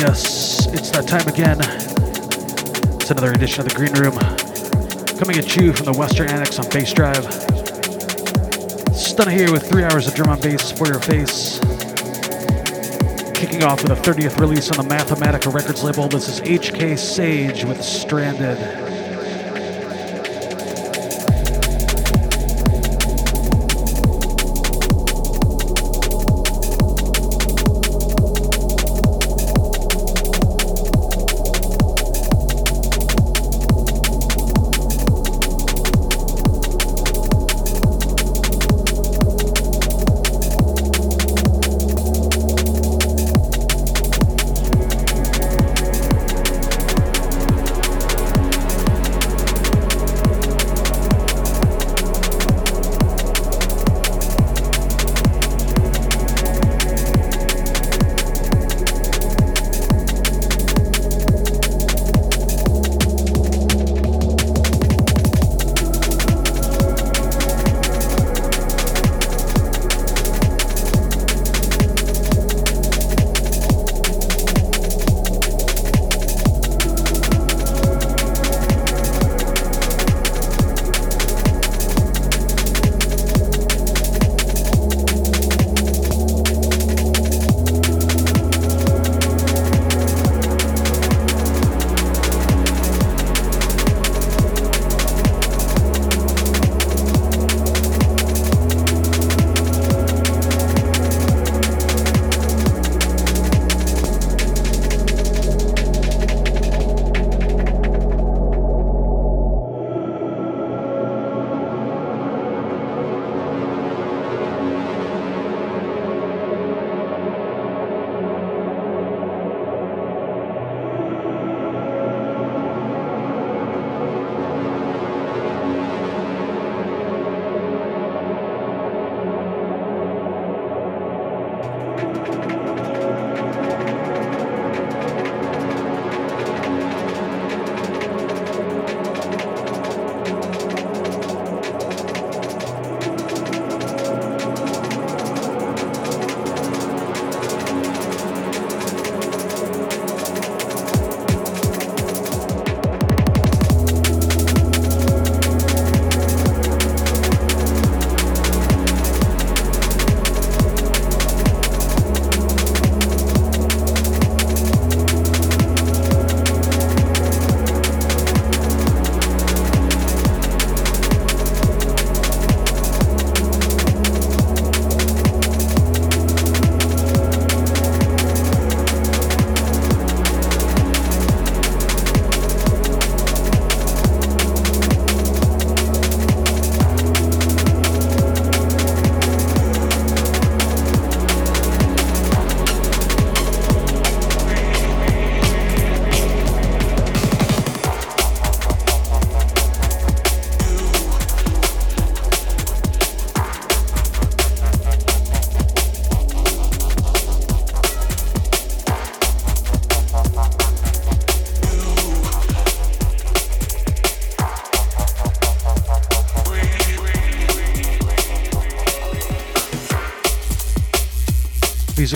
Yes, it's that time again. It's another edition of the Green Room. Coming at you from the Western Annex on Bassdrive. Stunna here with three hours of drum and bass for your face. Kicking off with a 30th release on the Mathematica Records label. This is HK Sage with Stranded.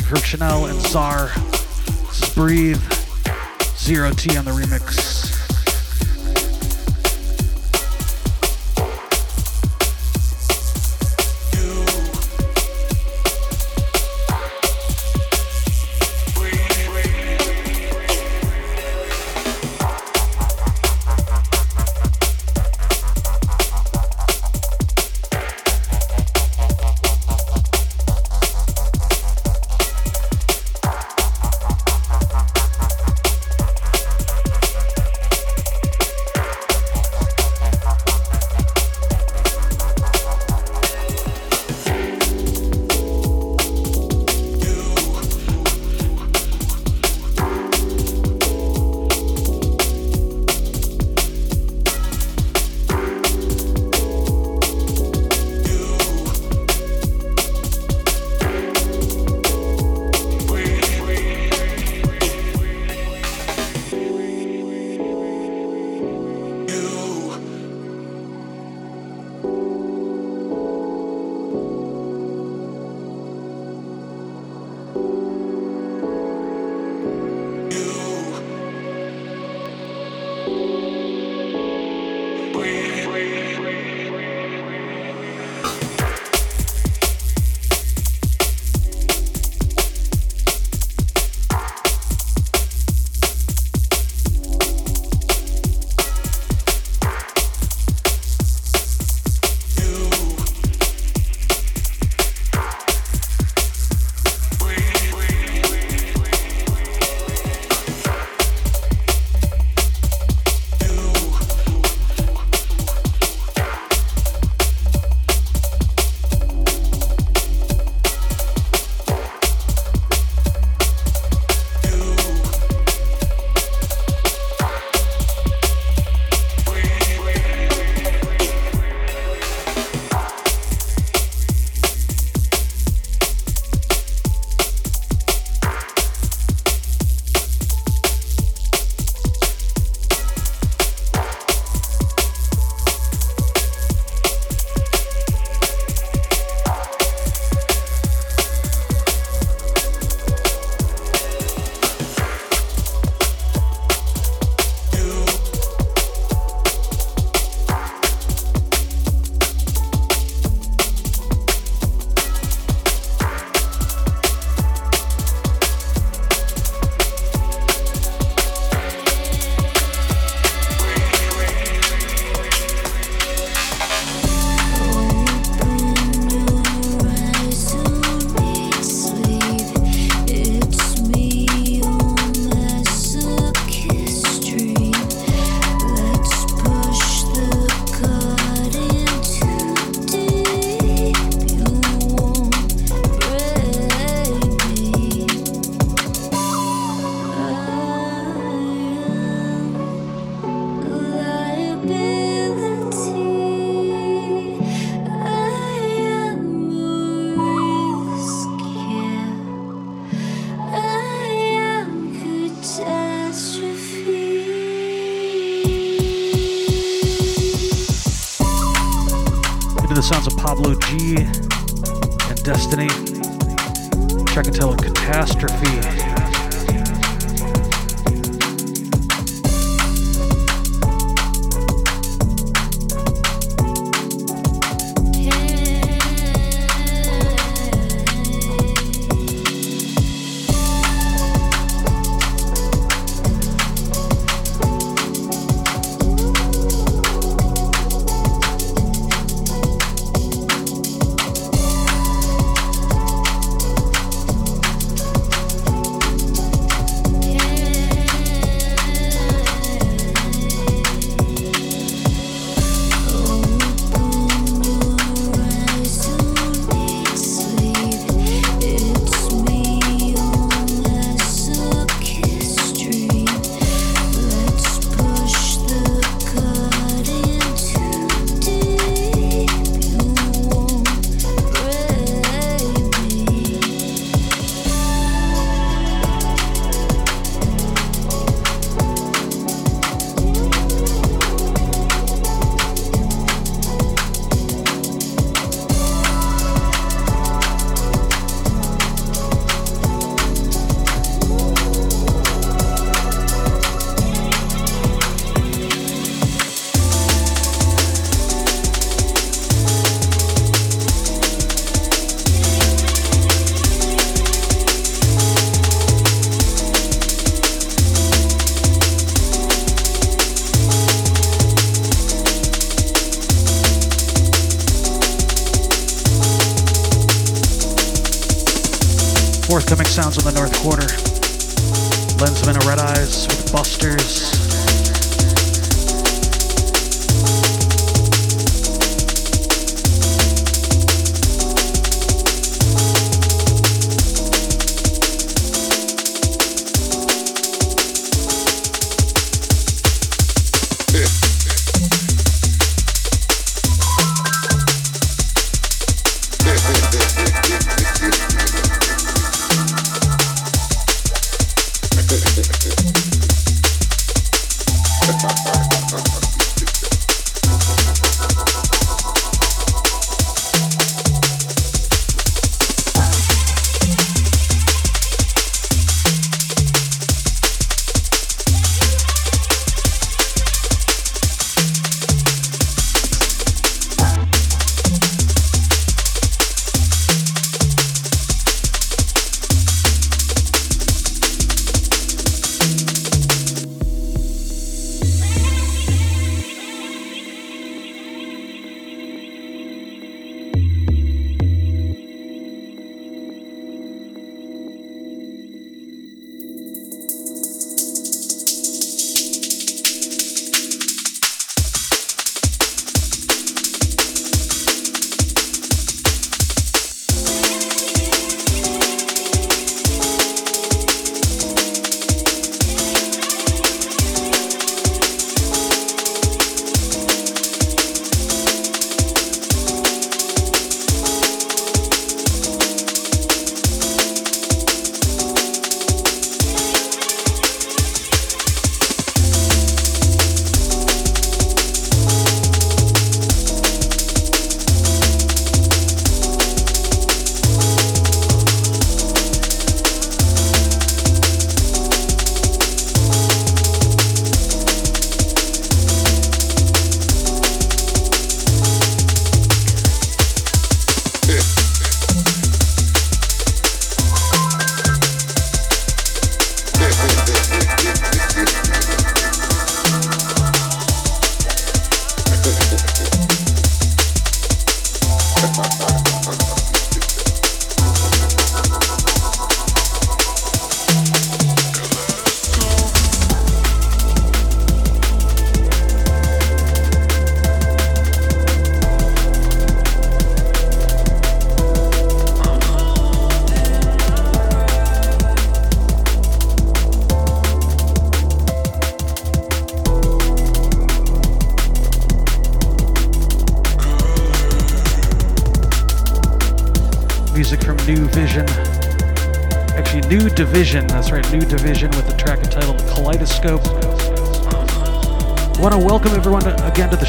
Channell and Zar. Breathe. Zero T on the remix.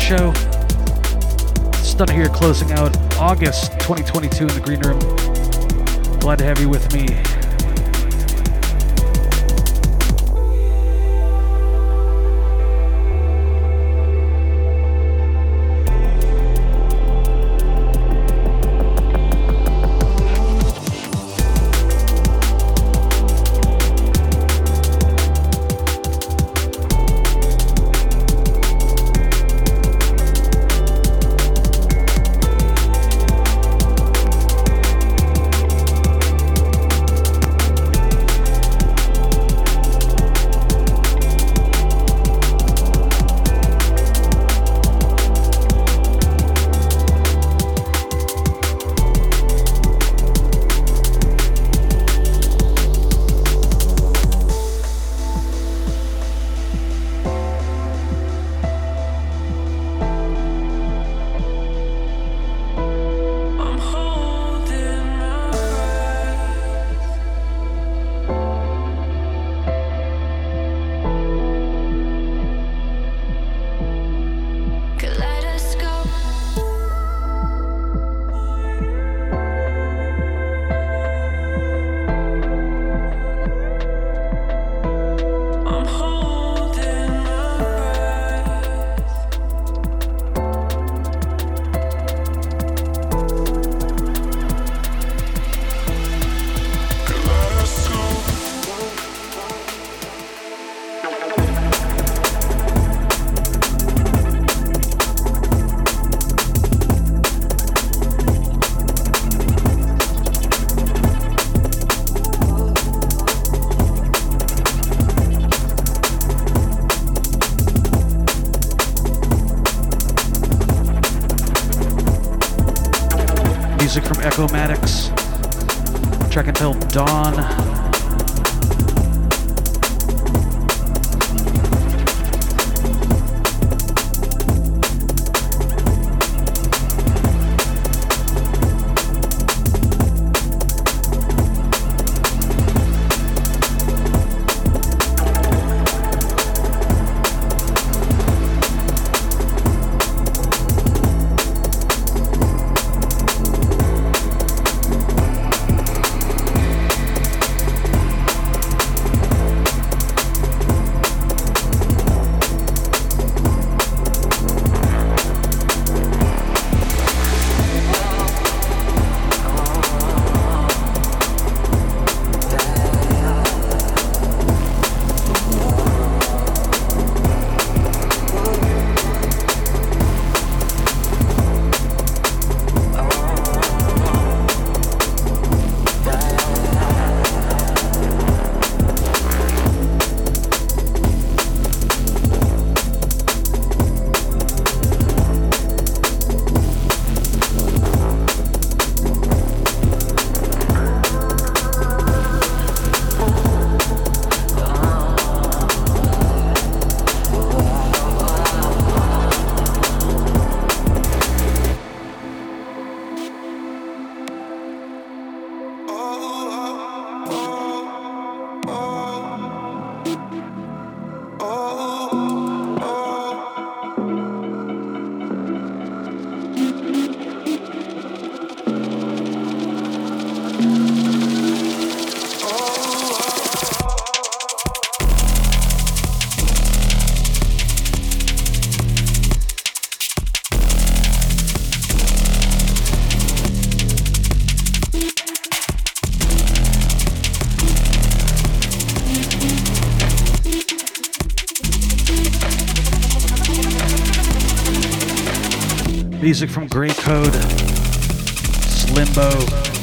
Show. Done here, closing out August 2022 in the green room. Glad to have you with me. Music from Grey Code, Slimbo.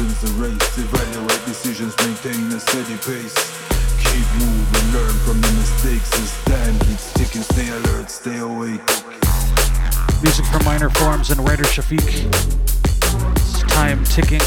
wins the race. Evaluate decisions, maintain a steady pace. Keep moving, learn from the mistakes. Keep sticking, stay alert, stay awake. Music from Minor Forms and Rider Shafique. It's time ticking.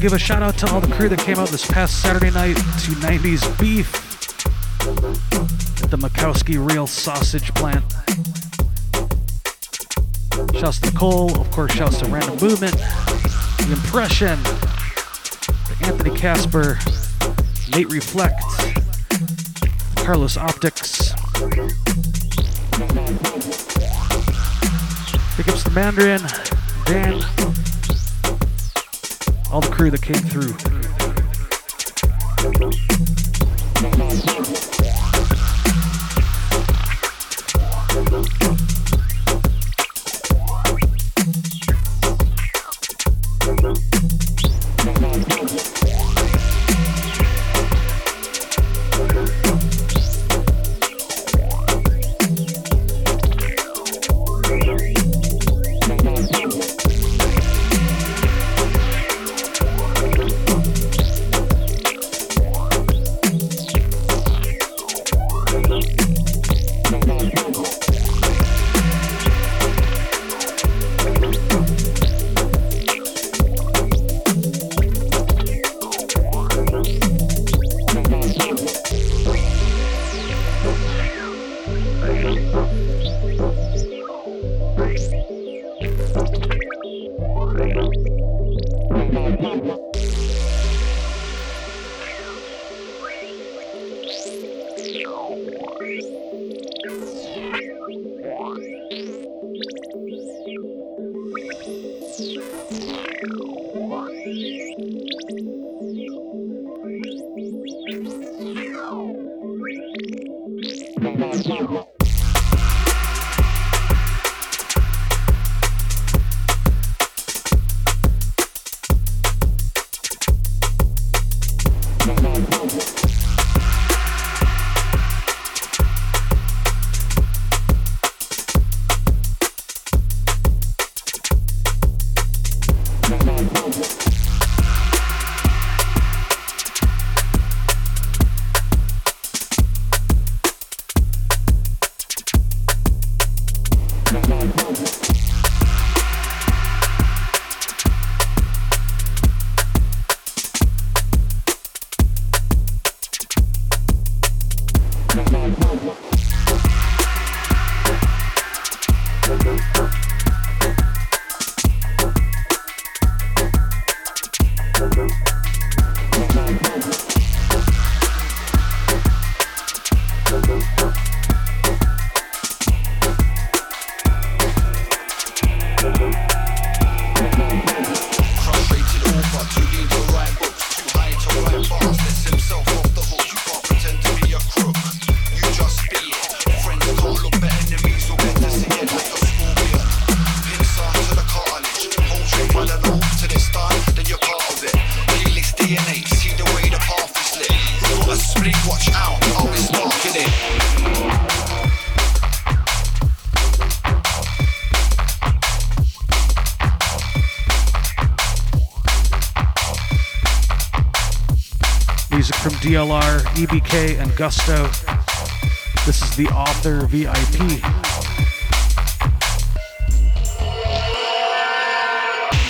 To give a shout out to all the crew that came out this past Saturday night to 90s Beef at the Makowski Real Sausage Plant. Shouts to Nicole, of course, shouts to Random Movement, The Impression, Anthony Casper, Nate Reflect, Carlos Optics. Pickups the Mandarin, Dan, crew that came through. And Gusto. This is the author VIP.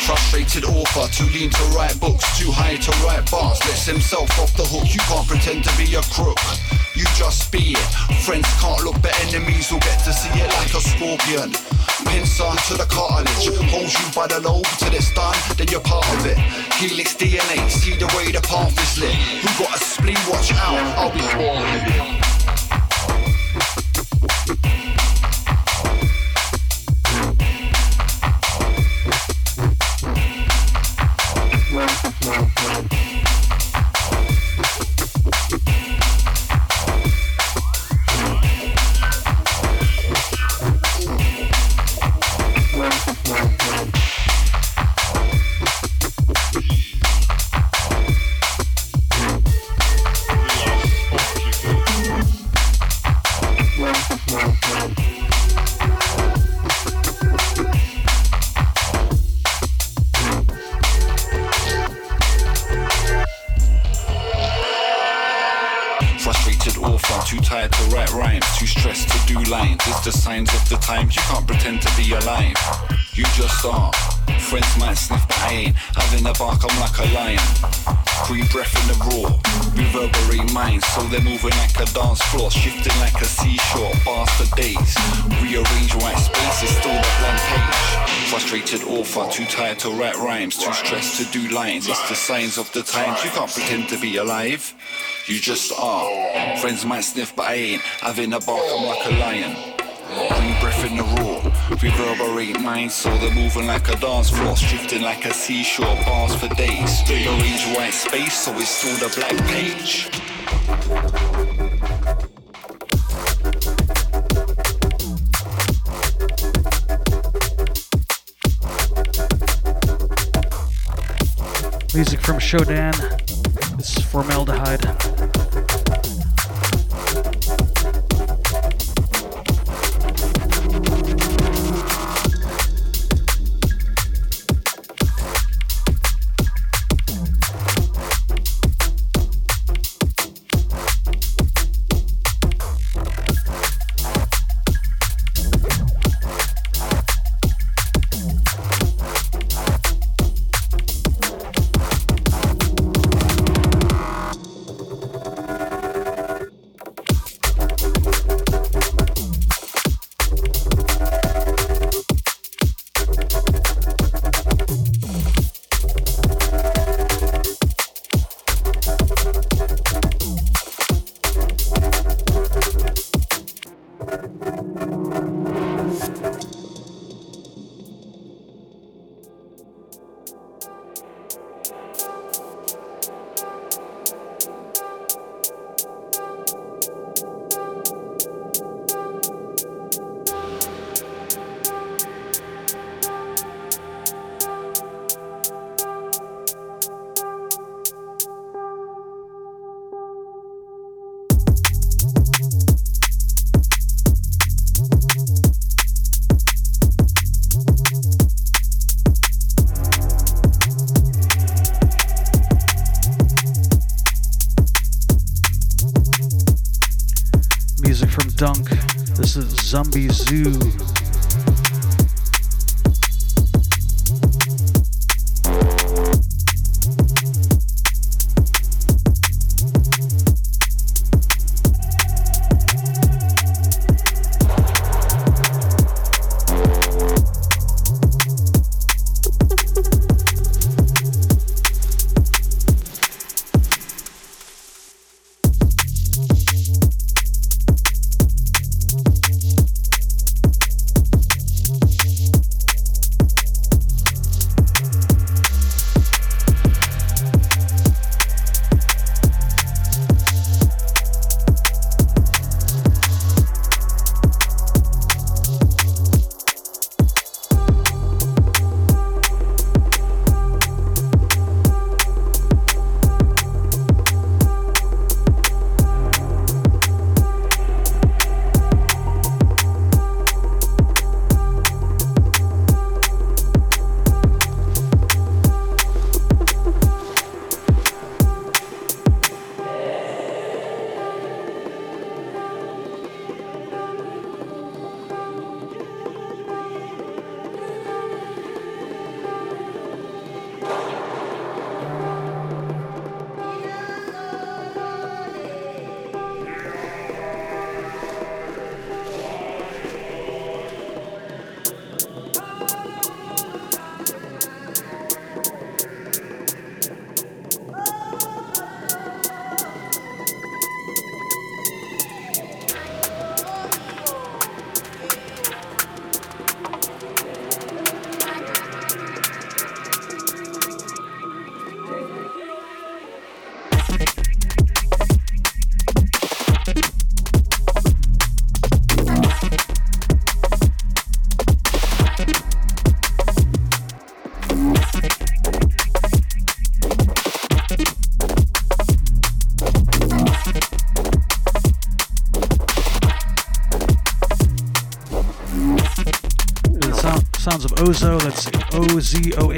Frustrated author, too lean to write books, too high to write bars. Lets himself off the hook, you can't pretend to be a crook. You just be it. Friends can't look, but enemies will get to see it like a scorpion. Pincer to the cartilage, holds you by the lobe till it's done, then you're part of it. Helix DNA, see the way the path is lit. Who got a spleen? Watch out, I'll be calling. To write rhymes, too stressed to do lines. It's the signs of the times. You can't pretend to be alive. You just are. Friends might sniff, but I ain't. Having a bark, I'm like a lion. Bring breath in the roar. Reverberate minds, so they're moving like a dance floor, shifting like a seashore. Bars for days. Rearrange white space, so it's still the black page. From Shodan. This is Formaldehyde. Z O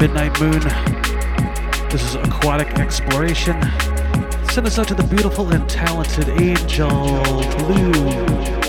Midnight Moon. This is Aquatic Exploration. Send us out to the beautiful and talented Angel Blue.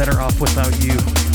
better off without you.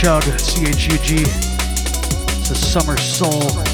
Chug, C H U G. It's a summer soul.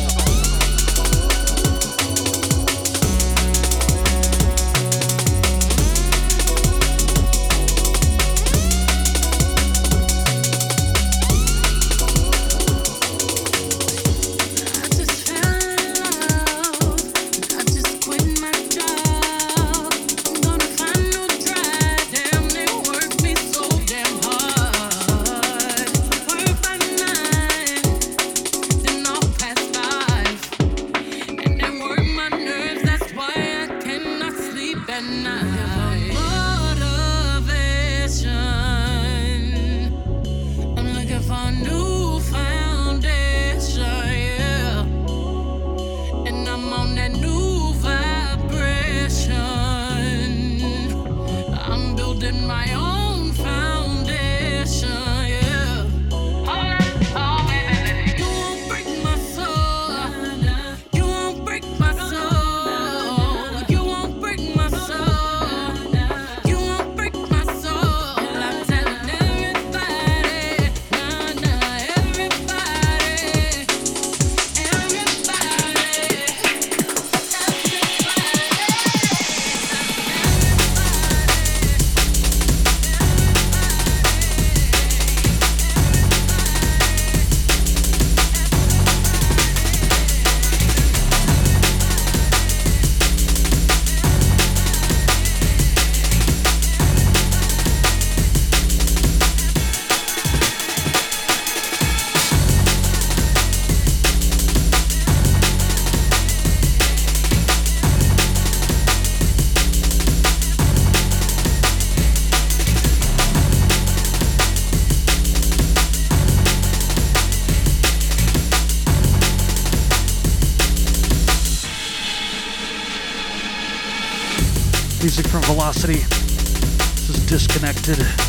Velocity. This is Disconnected.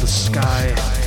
The Sky.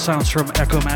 Sounds from Echomatics.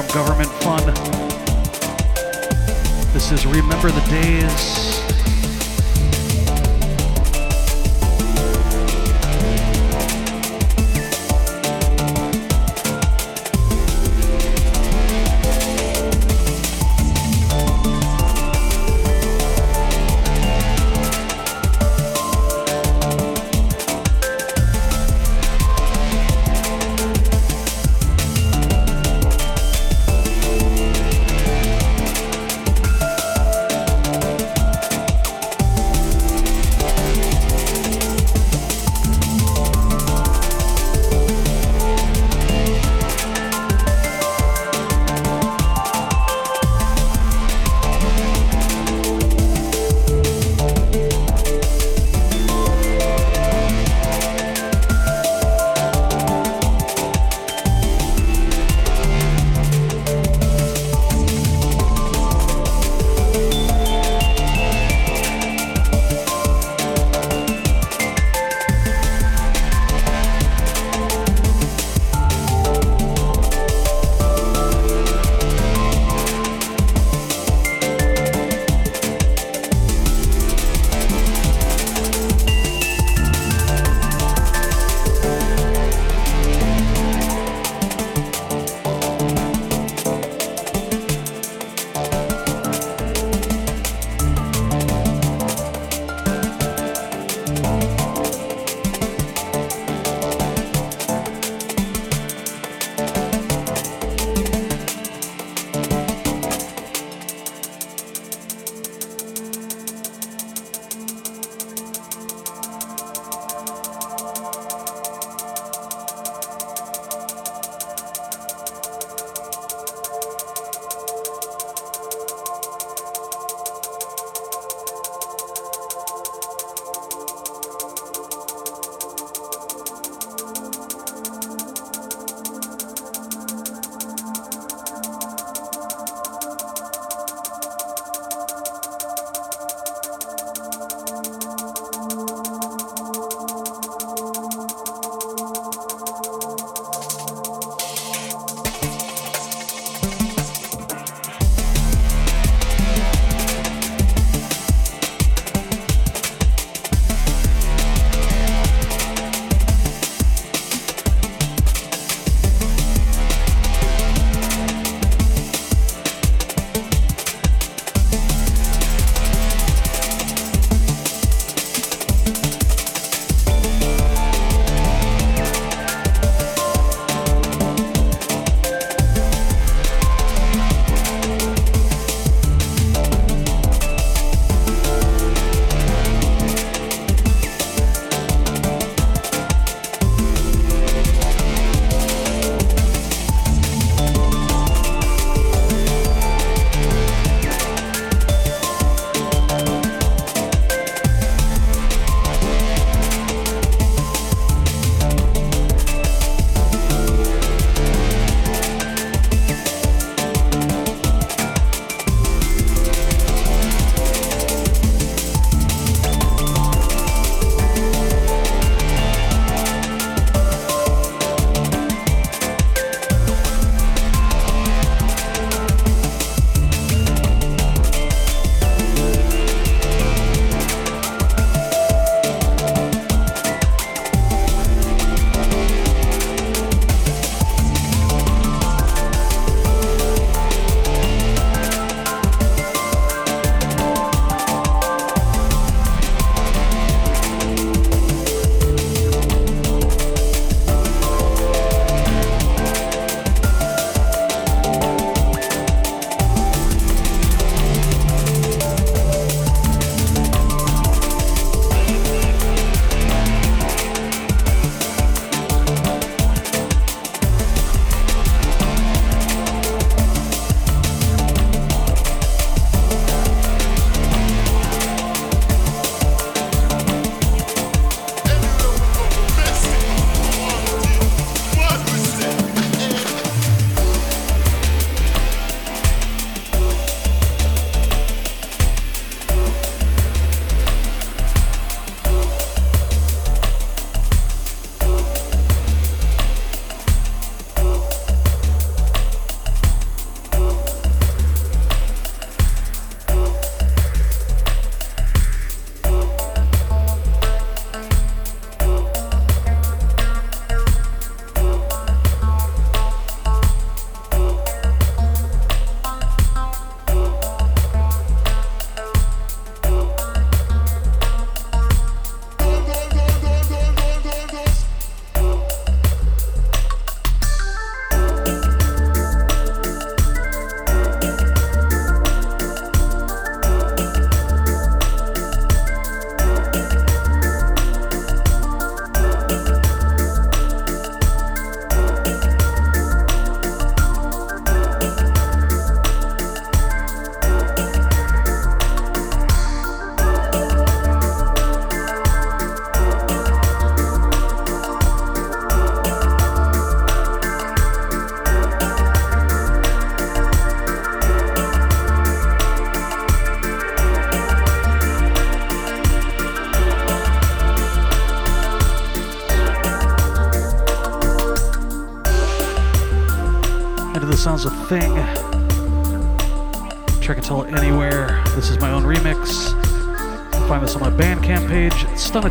From Government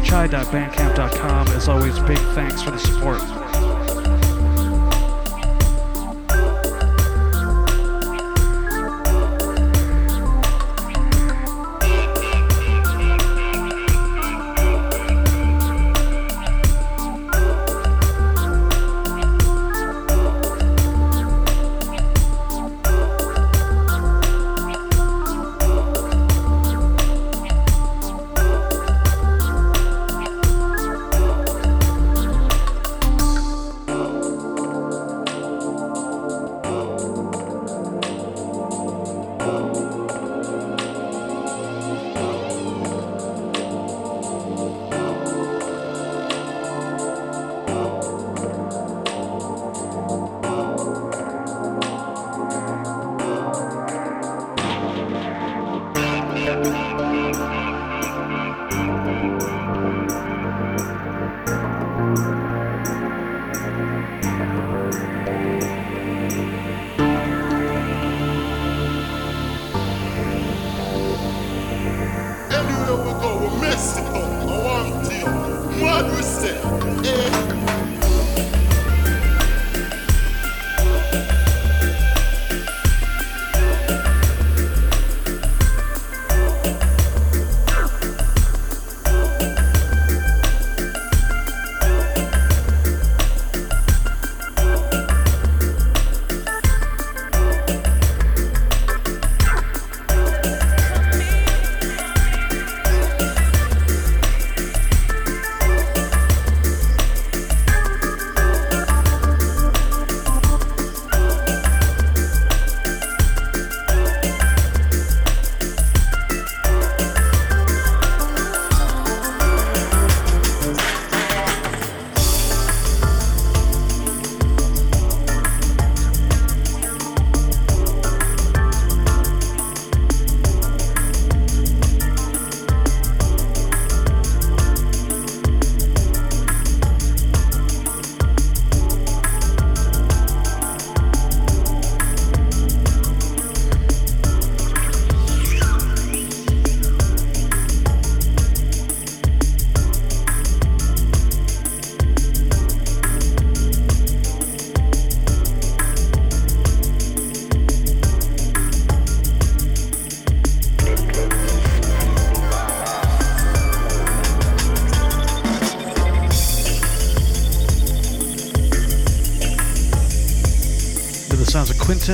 stunachai.bandcamp.com. As always, big thanks for the support.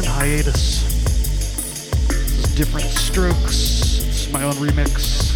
Hiatus. Different Strokes. It's my own remix.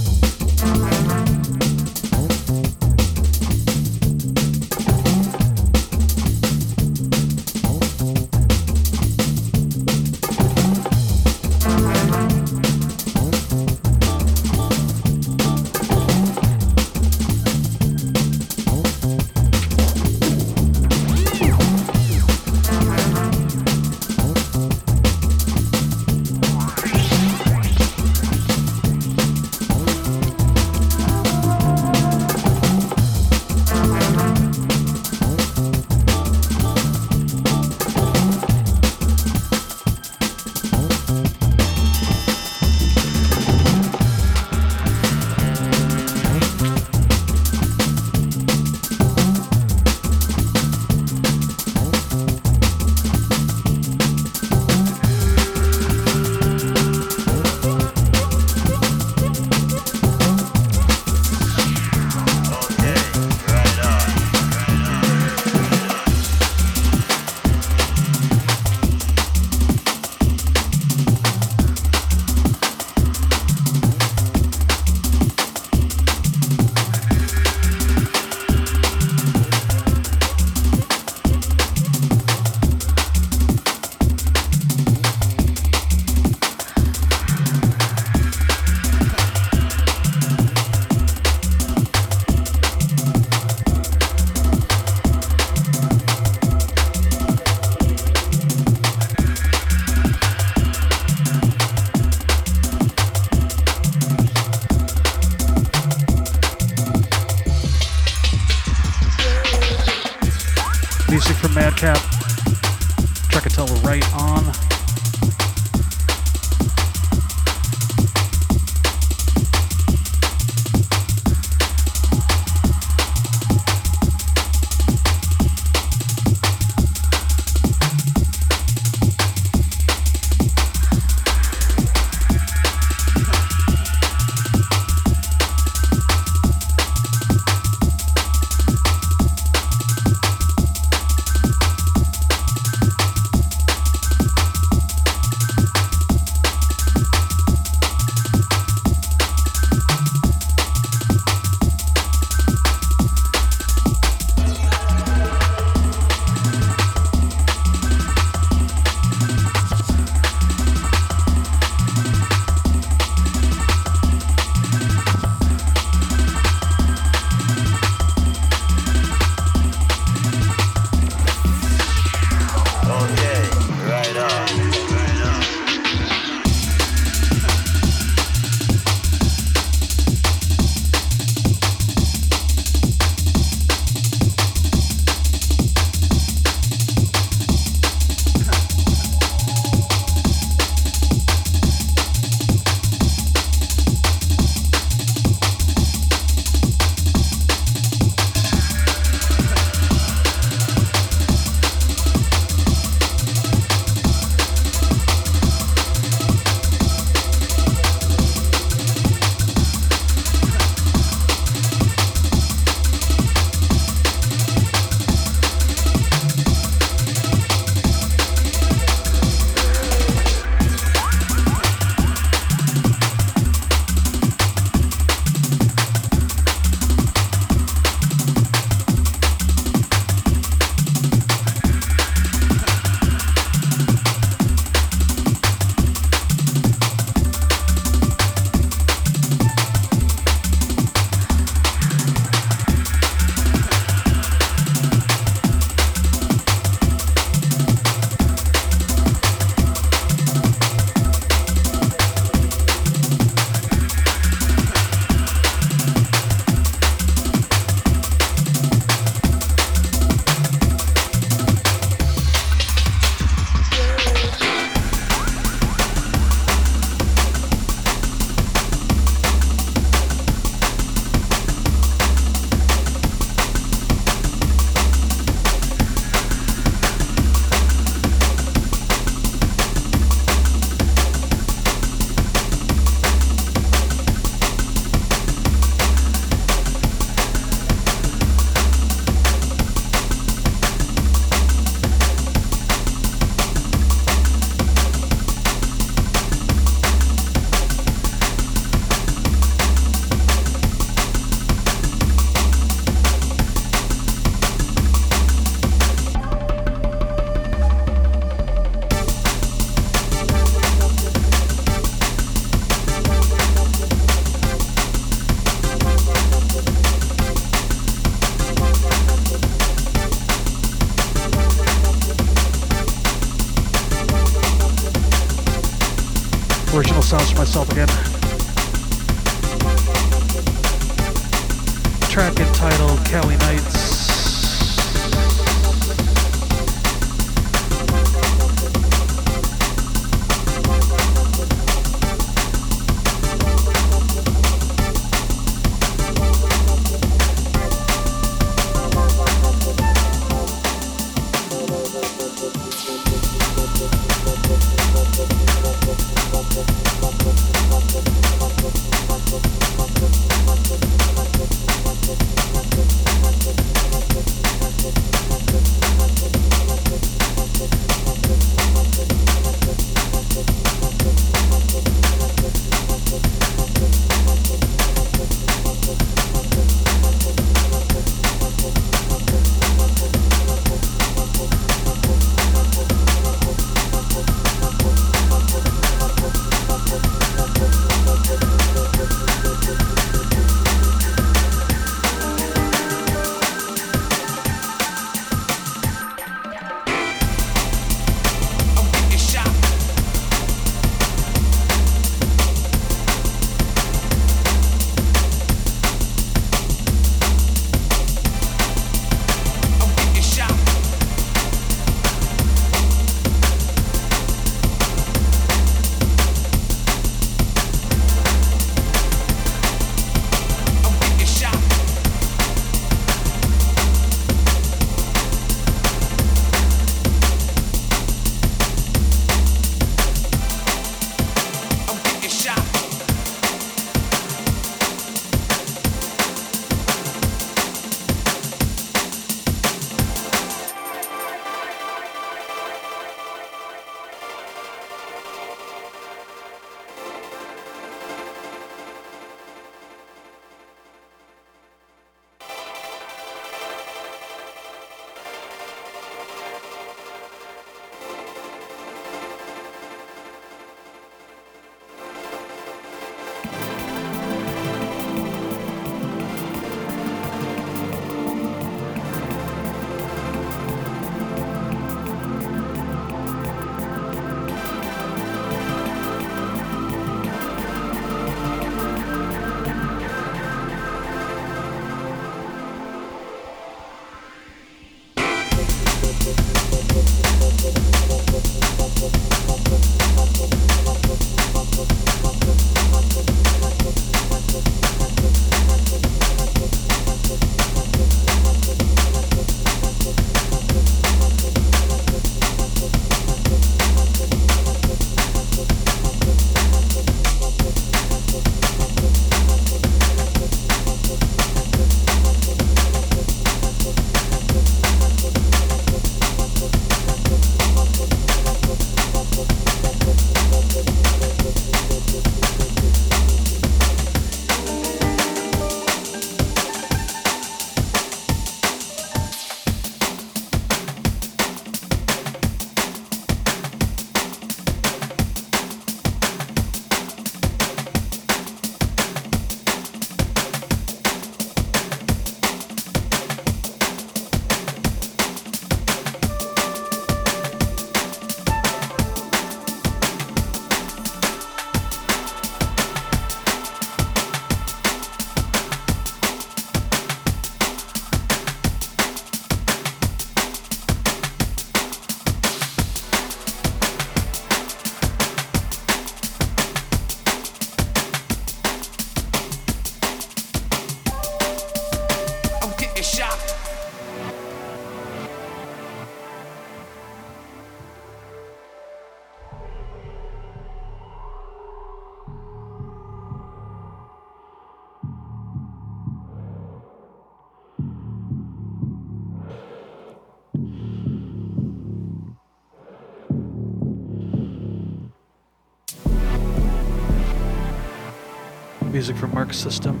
System.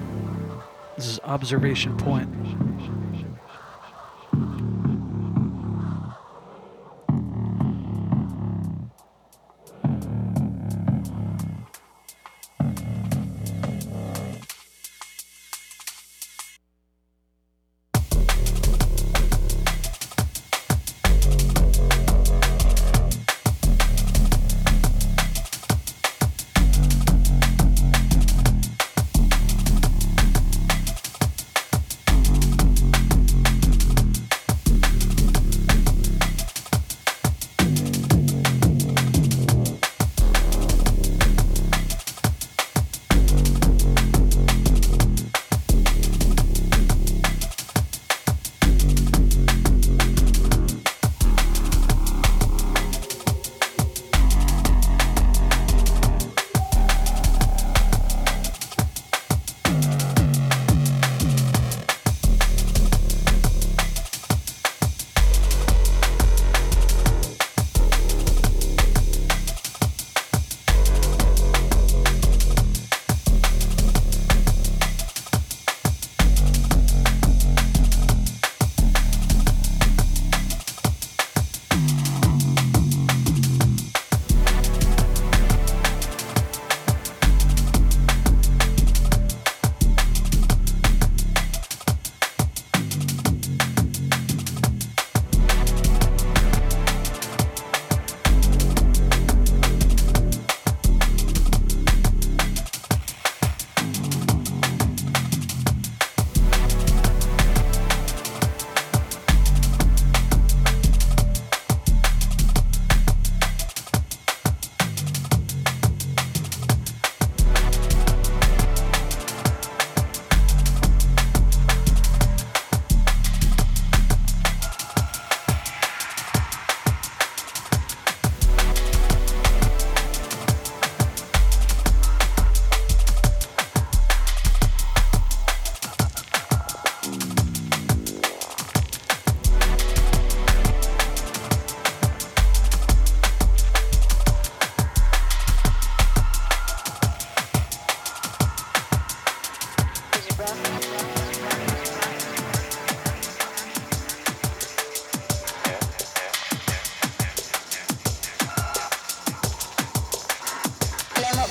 This is Observation Point.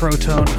Protone.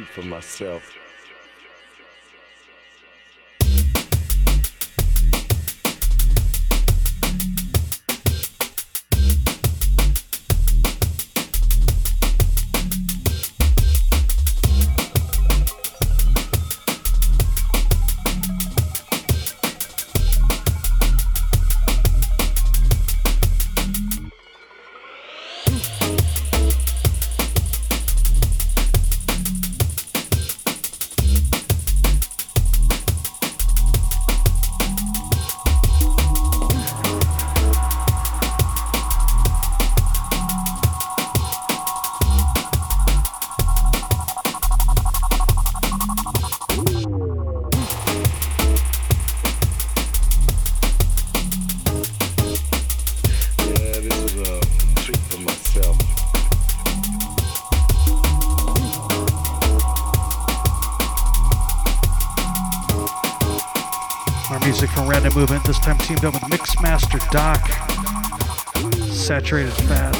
For myself. This time teamed up with Mixmaster Doc. Saturated Fats.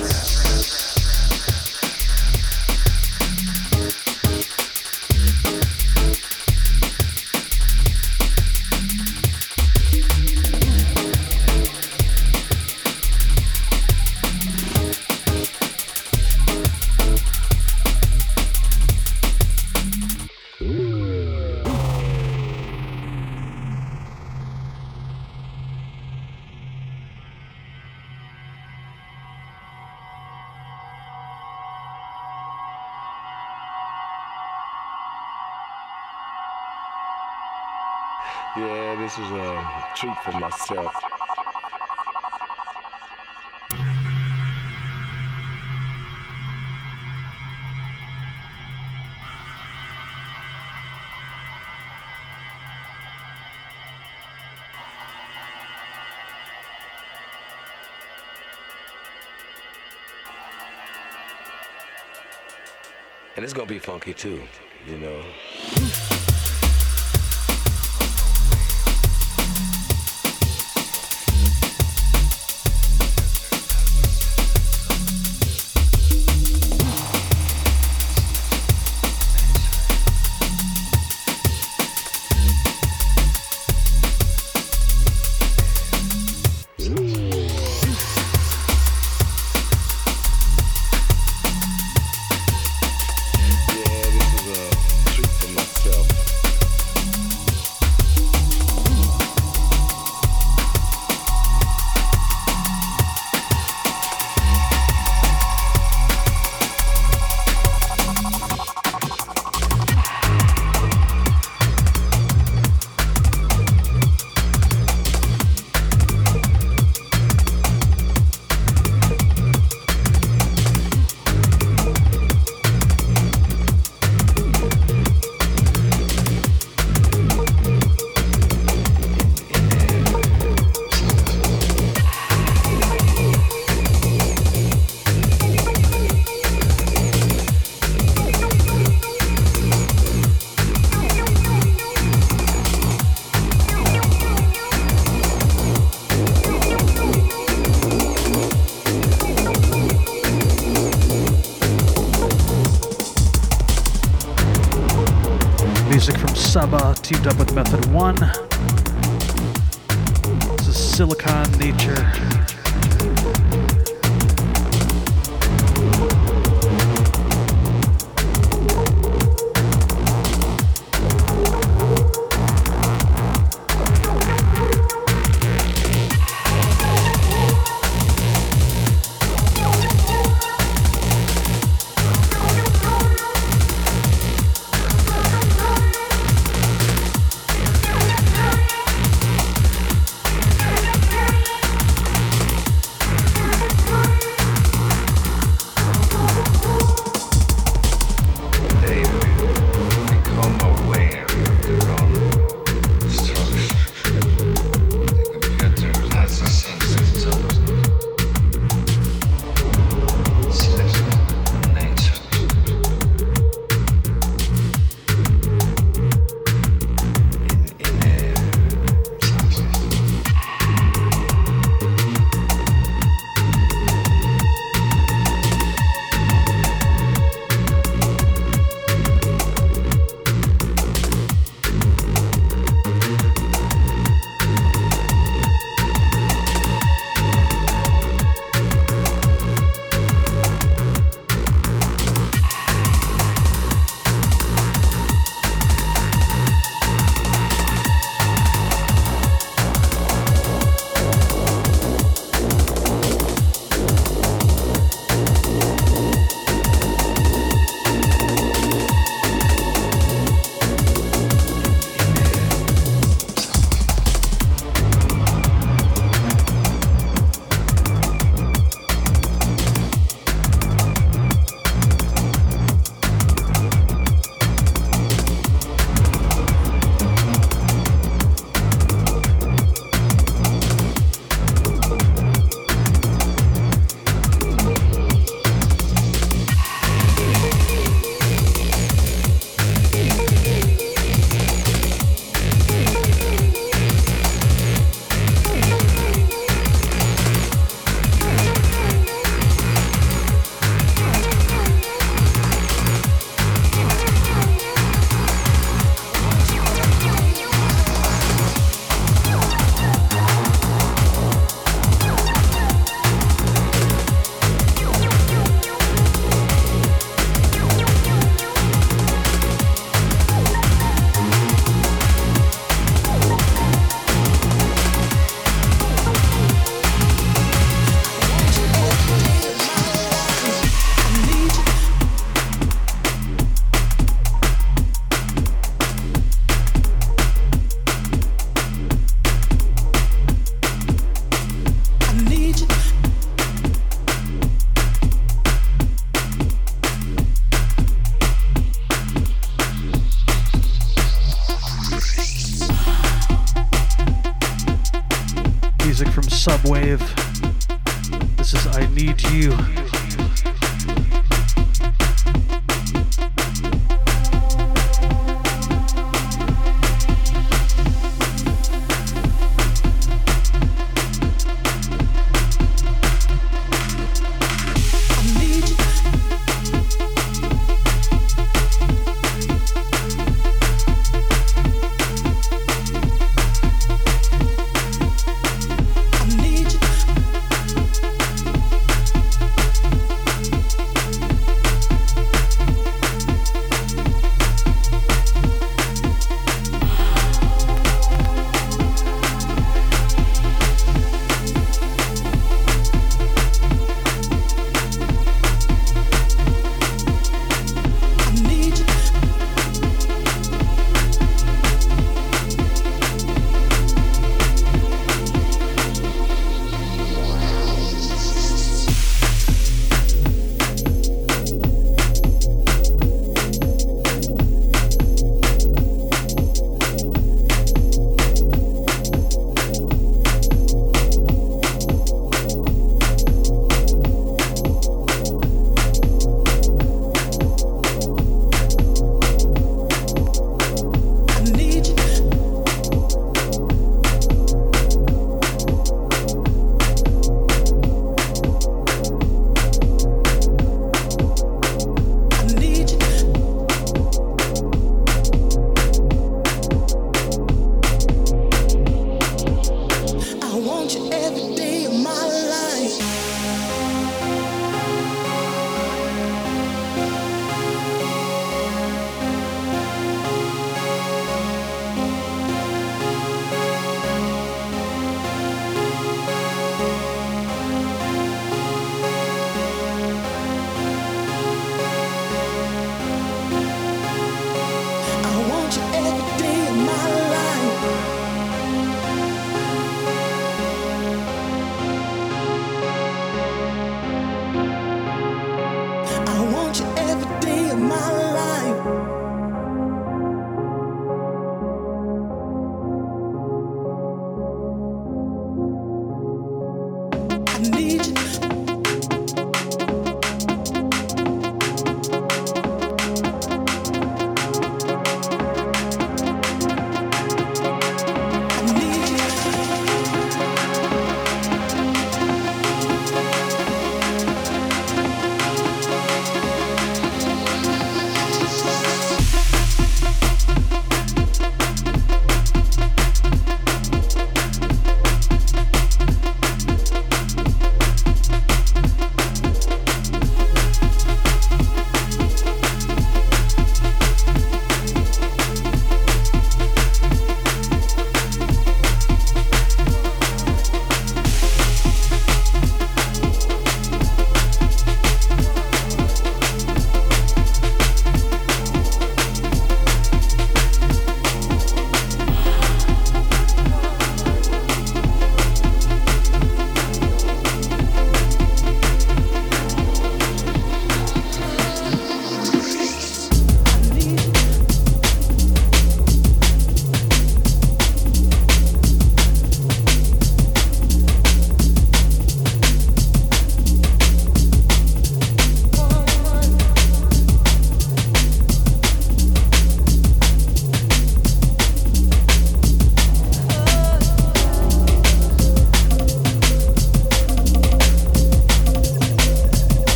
And it's gonna be funky too, you know.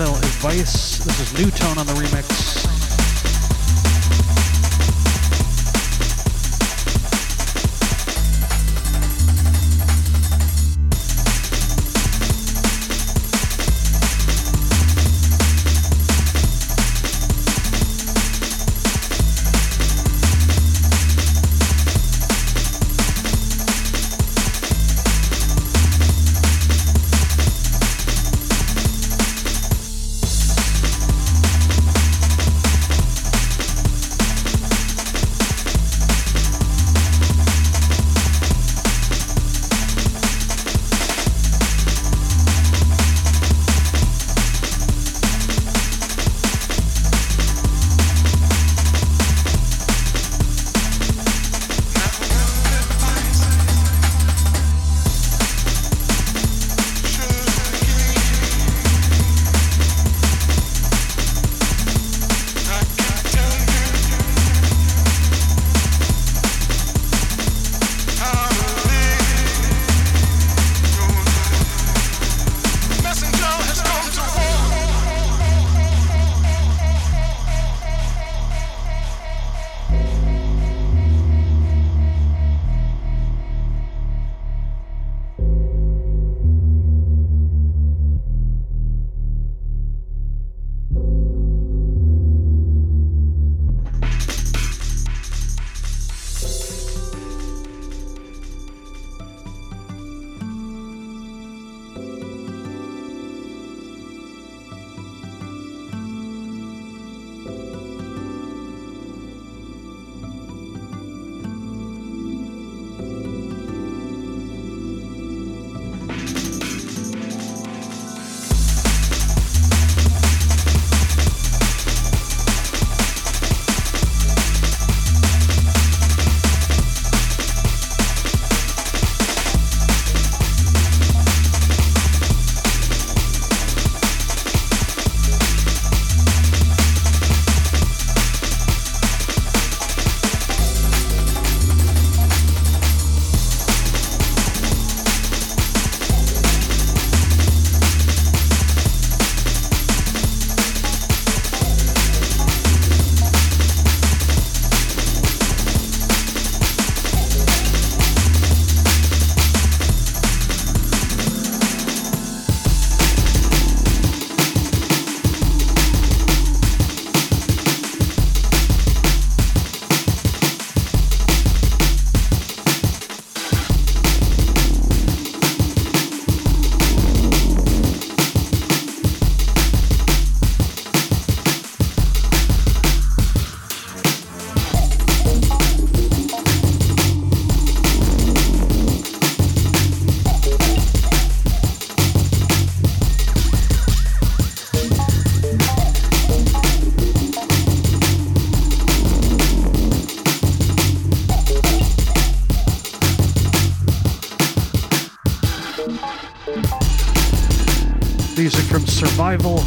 Track entitled Advice. This is Nu:Tone on the remix. Arrival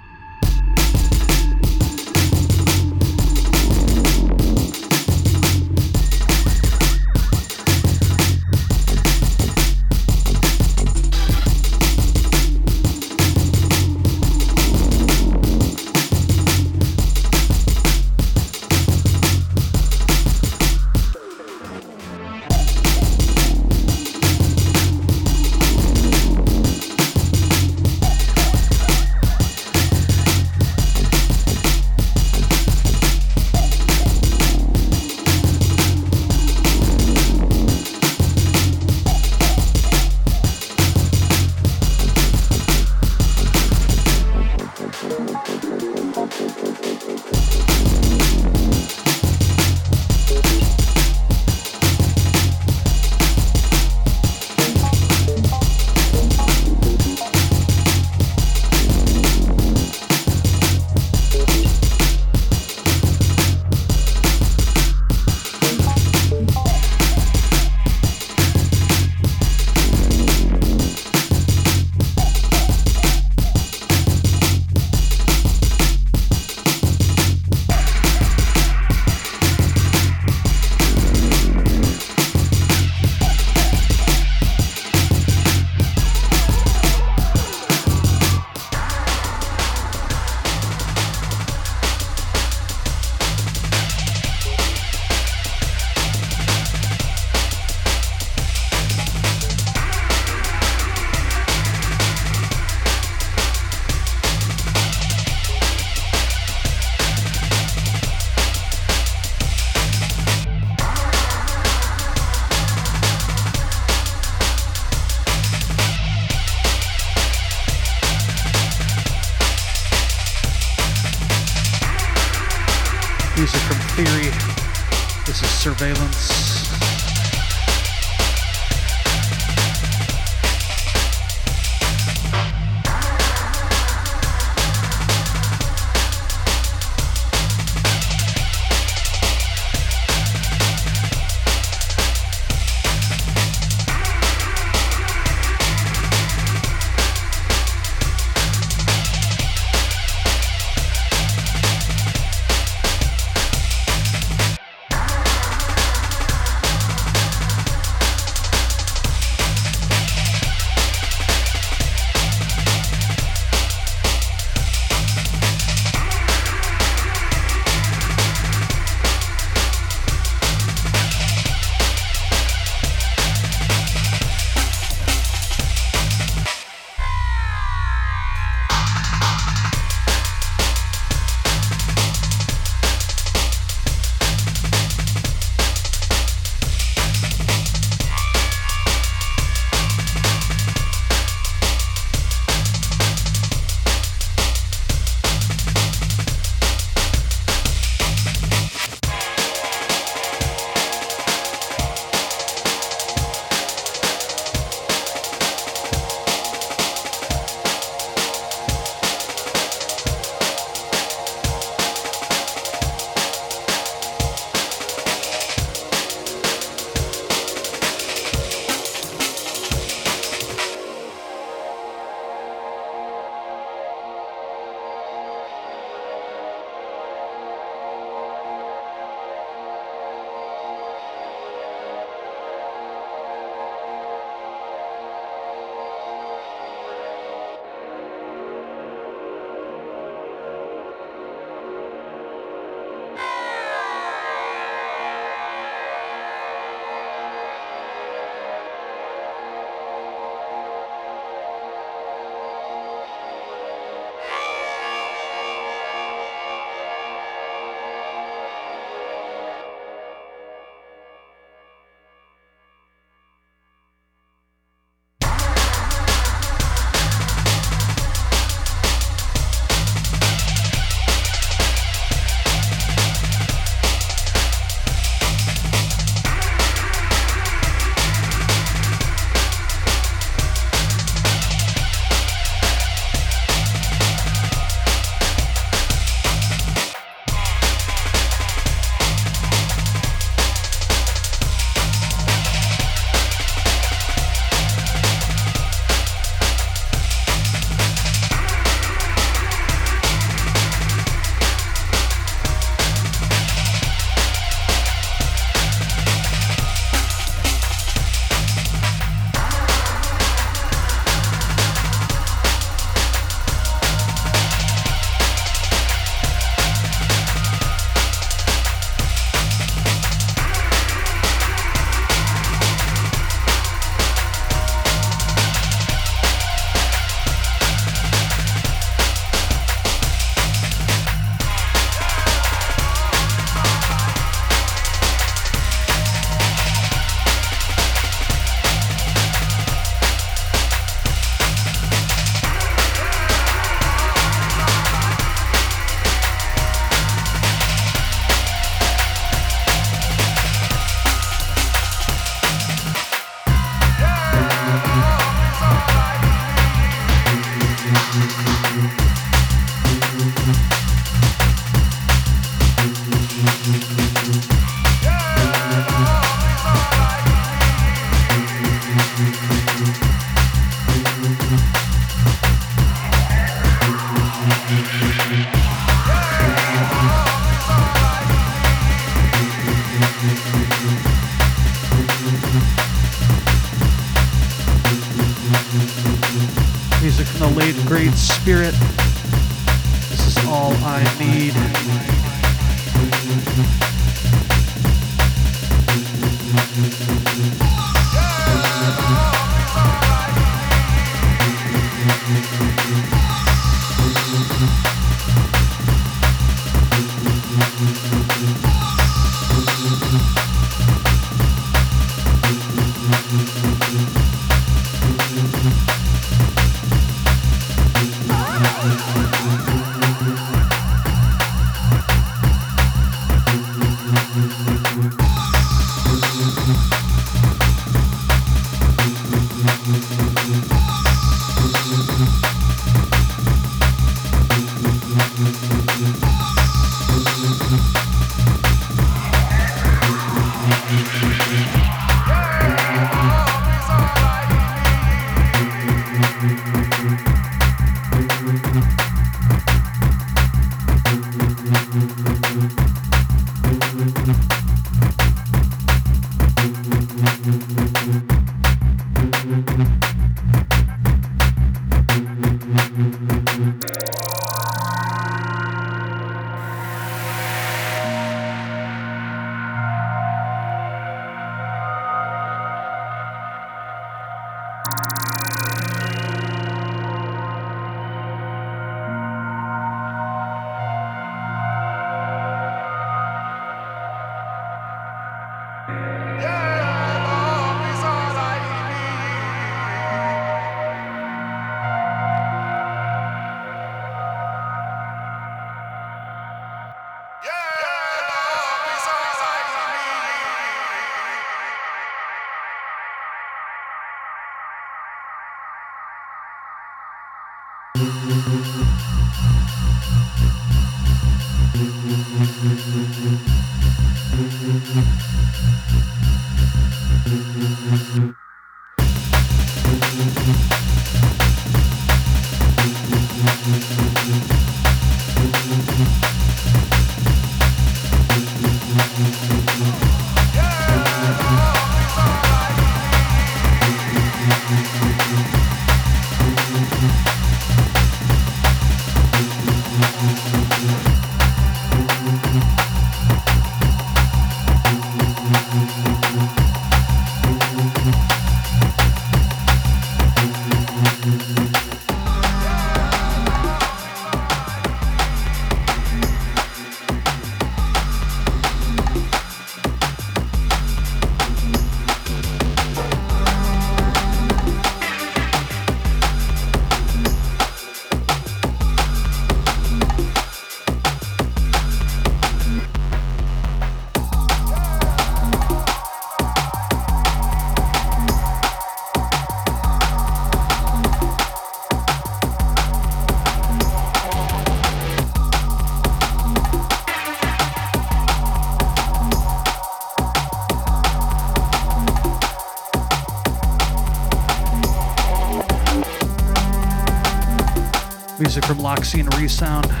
And Resound.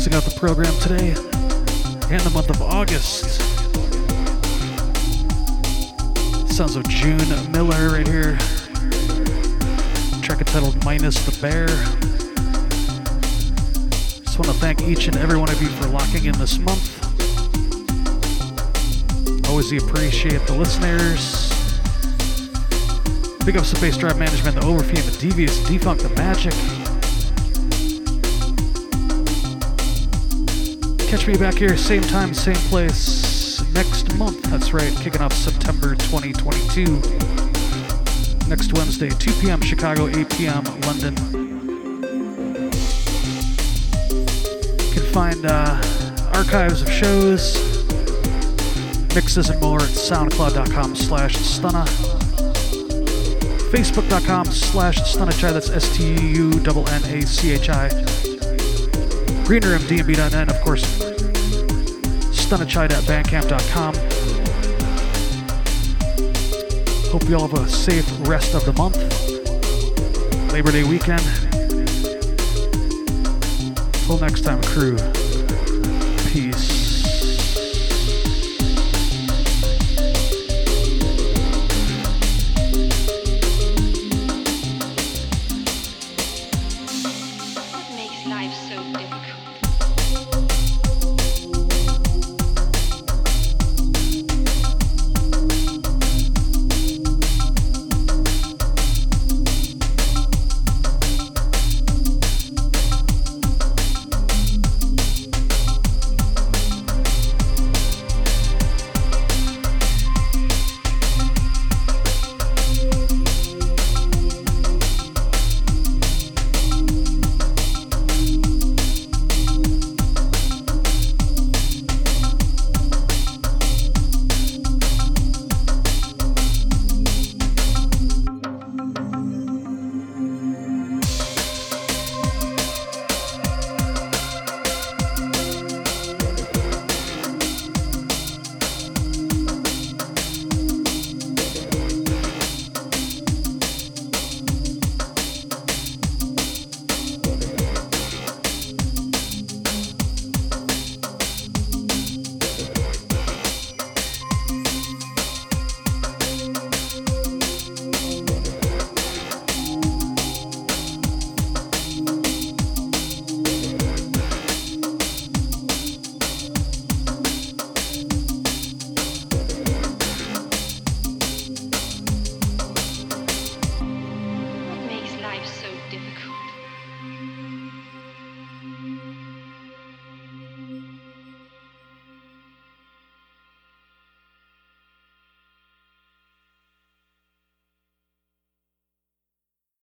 Closing out the program today and the month of August. Sounds of June Miller right here. Track entitled Minus the Bear. Just want to thank each and every one of you for locking in this month. Always appreciate the listeners. Big ups to Bassdrive Management, the Overfeed, the Devious, Defunk, the Magic. Catch me back here, same time, same place, next month. That's right, kicking off September 2022. Next Wednesday, 2 p.m. Chicago, 8 p.m. London. You can find uh, archives of shows, mixes and more at soundcloud.com slash stunna. Facebook.com slash stunnachi, that's S-T-U-N-N-A-C-H-I. GreenroomDnB.net, and of course, stunnachi.bandcamp.com. Hope you all have a safe rest of the month. Labor Day weekend. Till next time, crew.